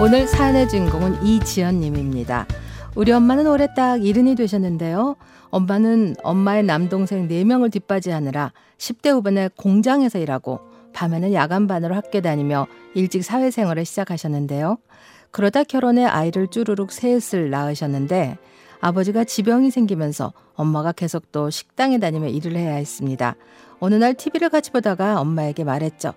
오늘 사연의 주인공은 이지연님입니다. 우리 엄마는 올해 딱 이른이 되셨는데요. 엄마는 엄마의 남동생 4명을 뒷바지하느라 10대 후반에 공장에서 일하고 밤에는 야간반으로 학교 다니며 일찍 사회생활을 시작하셨는데요. 그러다 결혼해 아이를 쭈루룩 셋을 낳으셨는데 아버지가 지병이 생기면서 엄마가 계속 또 식당에 다니며 일을 해야 했습니다. 어느 날 TV를 같이 보다가 엄마에게 말했죠.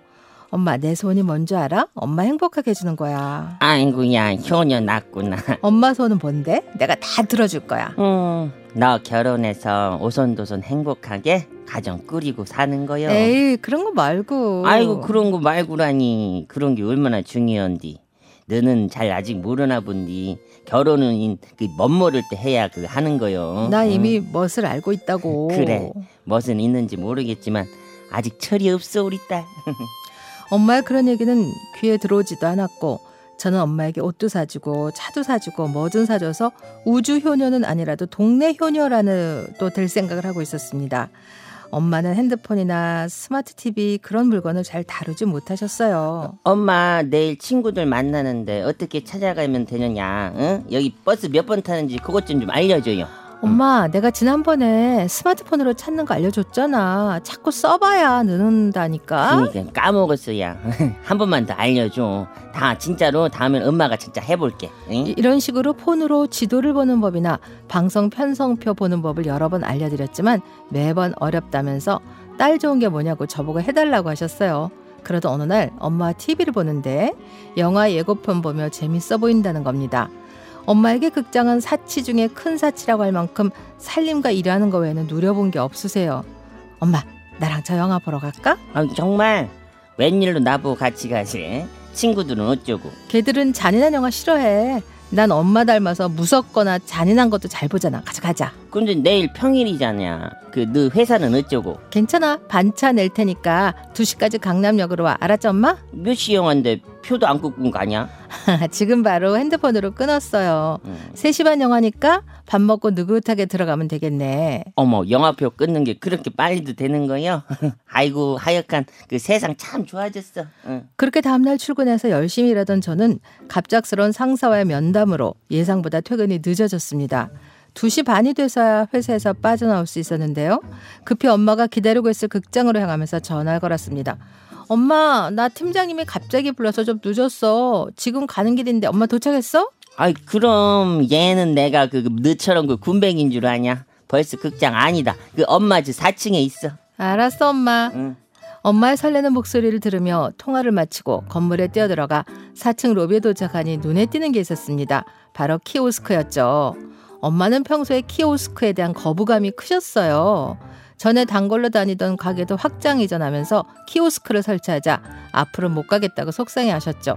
엄마 내 소원이 뭔지 알아? 엄마 행복하게 해주는 거야. 아이고야 효녀 낳구나. 엄마 소원은 뭔데? 내가 다 들어줄 거야. 음, 너 결혼해서 오손도손 행복하게 가정 꾸리고 사는 거요. 에이 그런 거 말고. 아이고 그런 거 말고라니 그런 게 얼마나 중요한디. 너는 잘 아직 모르나 본디. 결혼은 그 멋 모를 때 해야 그 하는 거요. 나 응? 이미 멋을 알고 있다고. 그래. 멋은 있는지 모르겠지만 아직 철이 없어 우리 딸. 엄마의 그런 얘기는 귀에 들어오지도 않았고 저는 엄마에게 옷도 사주고 차도 사주고 뭐든 사줘서 우주 효녀는 아니라도 동네 효녀라는 또 될 생각을 하고 있었습니다. 엄마는 핸드폰이나 스마트 TV 그런 물건을 잘 다루지 못하셨어요. 엄마 내일 친구들 만나는데 어떻게 찾아가면 되느냐? 응? 여기 버스 몇 번 타는지 그것 좀 좀 알려줘요. 엄마, 내가 지난번에 스마트폰으로 찾는 거 알려줬잖아. 자꾸 써봐야 느는다니까. 그러니까 까먹었어야. 한 번만 더 알려줘. 다 진짜로 다음엔 엄마가 진짜 해볼게. 응? 이- 이런 식으로 폰으로 지도를 보는 법이나 방송 편성표 보는 법을 여러 번 알려드렸지만 매번 어렵다면서 딸 좋은 게 뭐냐고 저보고 해달라고 하셨어요. 그러던 어느 날 엄마와 TV를 보는데 영화 예고편 보며 재밌어 보인다는 겁니다. 엄마에게 극장은 사치 중에 큰 사치라고 할 만큼 살림과 일하는 거 외에는 누려본 게 없으세요. 엄마, 나랑 저 영화 보러 갈까? 아, 정말 웬일로 나보고 같이 가지? 친구들은 어쩌고? 걔들은 잔인한 영화 싫어해. 난 엄마 닮아서 무섭거나 잔인한 것도 잘 보잖아. 가자, 가자. 근데 내일 평일이잖아. 그너 회사는 어쩌고? 괜찮아. 반차 낼 테니까 2시까지 강남역으로 와. 알았지, 엄마? 몇 시 영화인데 표도 안 끊고 가냐? 지금 바로 핸드폰으로 끊었어요. 응. 3시 반 영화니까 밥 먹고 느긋하게 들어가면 되겠네. 어머 영화표 끊는 게 그렇게 빨리도 되는 거요? 아이고 하여간 그 세상 참 좋아졌어. 응. 그렇게 다음날 출근해서 열심히 일하던 저는 갑작스러운 상사와의 면담으로 예상보다 퇴근이 늦어졌습니다. 2시 반이 돼서야 회사에서 빠져나올 수 있었는데요. 급히 엄마가 기다리고 있을 극장으로 향하면서 전화를 걸었습니다. 엄마, 나 팀장님이 갑자기 불러서 좀 늦었어. 지금 가는 길인데 엄마 도착했어? 아이 그럼 얘는 내가 그 너처럼 그 군뱅인 줄 아냐? 벌써 극장 아니다. 그 엄마 집 4층에 있어. 알았어, 엄마. 응. 엄마의 설레는 목소리를 들으며 통화를 마치고 건물에 뛰어들어가 4층 로비에 도착하니 눈에 띄는 게 있었습니다. 바로 키오스크였죠. 엄마는 평소에 키오스크에 대한 거부감이 크셨어요. 전에 단골로 다니던 가게도 확장 이전하면서 키오스크를 설치하자 앞으로 못 가겠다고 속상해 하셨죠.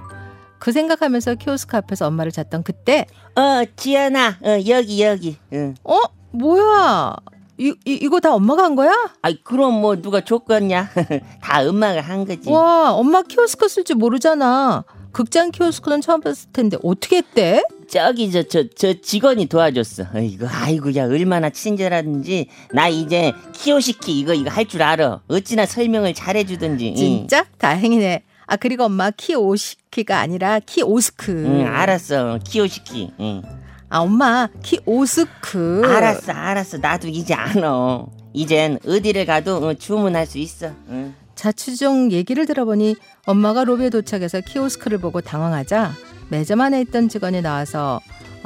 그 생각하면서 키오스크 앞에서 엄마를 찾던 그때 어 지연아 어, 여기 여기. 응. 어? 뭐야? 이, 이, 이거 다 엄마가 한 거야? 아이 그럼 뭐 누가 줬겠냐? 다 엄마가 한 거지. 와, 엄마 키오스크 쓸 줄 모르잖아. 극장 키오스크는 처음 봤을 텐데 어떻게 했대? 저기 저 저 저 직원이 도와줬어. 이거 아이고 야 얼마나 친절한지 나 이제 키오시키 이거 이거 할 줄 알아. 어찌나 설명을 잘해주든지. 응. 진짜? 다행이네. 아 그리고 엄마 키오스크가 아니라 키오스크. 응 알았어 키오시키. 응. 아 엄마 키오스크. 알았어 알았어 나도 이제 알아. 이젠 어디를 가도 어, 주문할 수 있어. 응. 자초지종 얘기를 들어보니 엄마가 로비에 도착해서 키오스크를 보고 당황하자 매점 안에 있던 직원이 나와서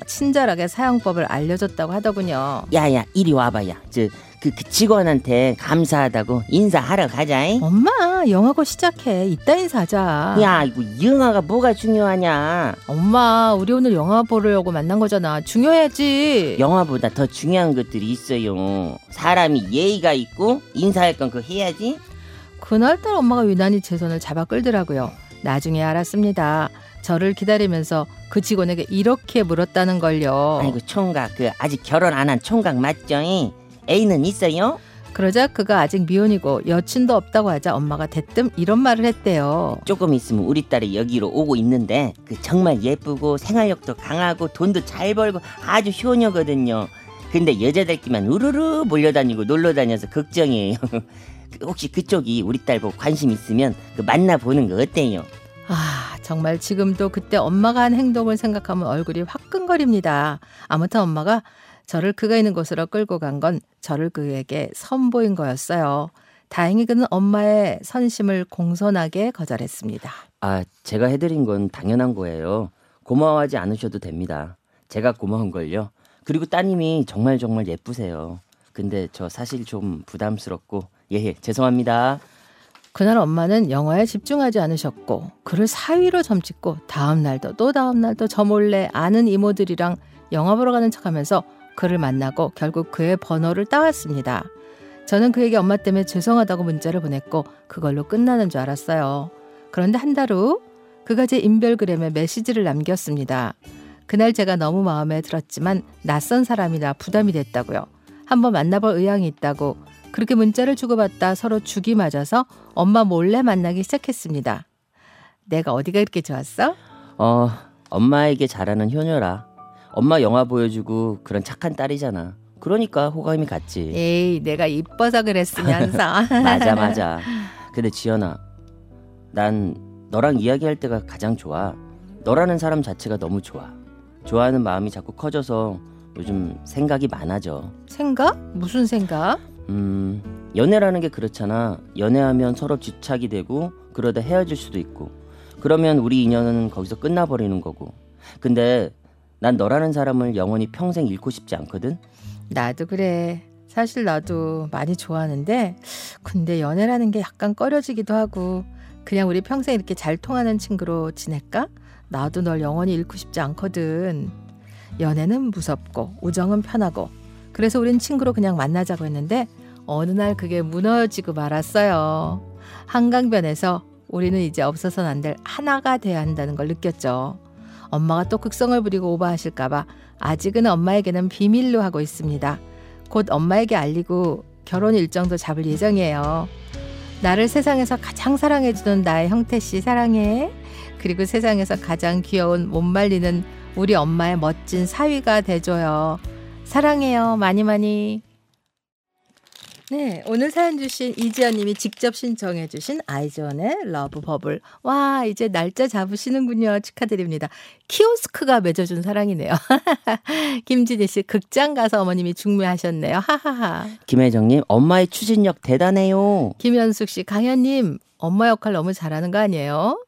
친절하게 사용법을 알려줬다고 하더군요. 야야 이리 와봐야. 저 그 그 직원한테 감사하다고 인사하러 가자 잉. 엄마 영화 곧 시작해. 이따 인사하자. 야 이거 영화가 뭐가 중요하냐? 엄마 우리 오늘 영화 보려고 만난 거잖아. 중요해야지. 영화보다 더 중요한 것들이 있어요. 사람이 예의가 있고 인사할 건 그거 해야지. 그날따라 엄마가 유난히 제 손을 잡아 끌더라고요. 나중에 알았습니다. 저를 기다리면서 그 직원에게 이렇게 물었다는 걸요. 아이고 총각 그 아직 결혼 안 한 총각 맞죠? 애인은 있어요? 그러자 그가 아직 미혼이고 여친도 없다고 하자 엄마가 대뜸 이런 말을 했대요. 조금 있으면 우리 딸이 여기로 오고 있는데 그 정말 예쁘고 생활력도 강하고 돈도 잘 벌고 아주 효녀거든요. 근데 여자들끼만 우르르 몰려다니고 놀러 다녀서 걱정이에요. 그 혹시 그쪽이 우리 딸 보고 관심 있으면 그 만나 보는 거 어때요? 아, 정말 지금도 그때 엄마가 한 행동을 생각하면 얼굴이 화끈거립니다. 아무튼 엄마가 저를 그가 있는 곳으로 끌고 간 건 저를 그에게 선보인 거였어요. 다행히 그는 엄마의 선심을 공손하게 거절했습니다. 아, 제가 해드린 건 당연한 거예요. 고마워하지 않으셔도 됩니다. 제가 고마운 걸요. 그리고 따님이 정말 정말 예쁘세요. 근데 저 사실 좀 부담스럽고 예, 예 죄송합니다. 그날 엄마는 영화에 집중하지 않으셨고 그를 사위로 점찍고 다음 날도 또 다음 날도 저 몰래 아는 이모들이랑 영화 보러 가는 척하면서 그를 만나고 결국 그의 번호를 따왔습니다. 저는 그에게 엄마 때문에 죄송하다고 문자를 보냈고 그걸로 끝나는 줄 알았어요. 그런데 한 달 후 그가 제 인별그램에 메시지를 남겼습니다. 그날 제가 너무 마음에 들었지만 낯선 사람이라 부담이 됐다고요. 한번 만나볼 의향이 있다고 그렇게 문자를 주고받다 서로 죽이 맞아서 엄마 몰래 만나기 시작했습니다. 내가 어디가 이렇게 좋았어? 어, 엄마에게 잘하는 효녀라. 엄마 영화 보여주고 그런 착한 딸이잖아. 그러니까 호감이 갔지. 에이, 내가 이뻐서 그랬으면서. 맞아, 맞아. 근데 지연아, 난 너랑 이야기할 때가 가장 좋아. 너라는 사람 자체가 너무 좋아. 좋아하는 마음이 자꾸 커져서 요즘 생각이 많아져. 생각? 무슨 생각? 음, 연애라는 게 그렇잖아. 연애하면 서로 집착이 되고 그러다 헤어질 수도 있고. 그러면 우리 인연은 거기서 끝나버리는 거고. 근데 난 너라는 사람을 영원히 평생 잃고 싶지 않거든. 나도 그래. 사실 나도 많이 좋아하는데 근데 연애라는 게 약간 꺼려지기도 하고 그냥 우리 평생 이렇게 잘 통하는 친구로 지낼까? 나도 널 영원히 잃고 싶지 않거든. 연애는 무섭고 우정은 편하고 그래서 우린 친구로 그냥 만나자고 했는데 어느 날 그게 무너지고 말았어요. 한강변에서 우리는 이제 없어서는 안 될 하나가 돼야 한다는 걸 느꼈죠. 엄마가 또 극성을 부리고 오버하실까봐 아직은 엄마에게는 비밀로 하고 있습니다. 곧 엄마에게 알리고 결혼 일정도 잡을 예정이에요. 나를 세상에서 가장 사랑해주는 나의 형태 씨 사랑해. 그리고 세상에서 가장 귀여운 못 말리는 우리 엄마의 멋진 사위가 돼줘요. 사랑해요. 많이 많이. 네, 오늘 사연 주신 이지연 님이 직접 신청해 주신 아이즈원의 Love Bubble. 와, 이제 날짜 잡으시는군요. 축하드립니다. 키오스크가 맺어준 사랑이네요. 김진희 씨, 극장 가서 어머님이 중매하셨네요. 하하하. 김혜정 님, 엄마의 추진력 대단해요. 김현숙 씨, 강현 님, 엄마 역할 너무 잘하는 거 아니에요?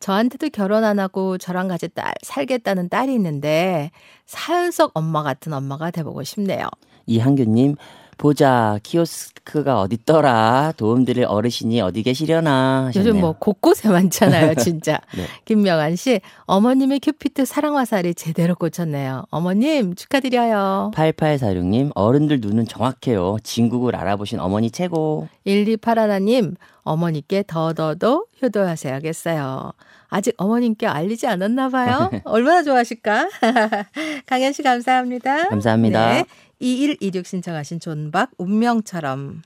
저한테도 결혼 안 하고 저랑 같이 딸, 살겠다는 딸이 있는데, 사연 속 엄마 같은 엄마가 돼보고 싶네요. 이한규님, 보자 키오스크가 어딨더라? 도움드릴 어르신이 어디 계시려나? 하셨네요. 요즘 뭐 곳곳에 많잖아요 진짜. 네. 김명환 씨 어머님의 큐피트 사랑 화살이 제대로 꽂혔네요. 어머님 축하드려요. 8846님 어른들 눈은 정확해요. 진국을 알아보신 어머니 최고. 1281님 어머니께 더더더 효도하셔야겠어요. 아직 어머님께 알리지 않았나 봐요. 얼마나 좋아하실까? 강현 씨 감사합니다. 감사합니다. 네. 2126 신청하신 존박 운명처럼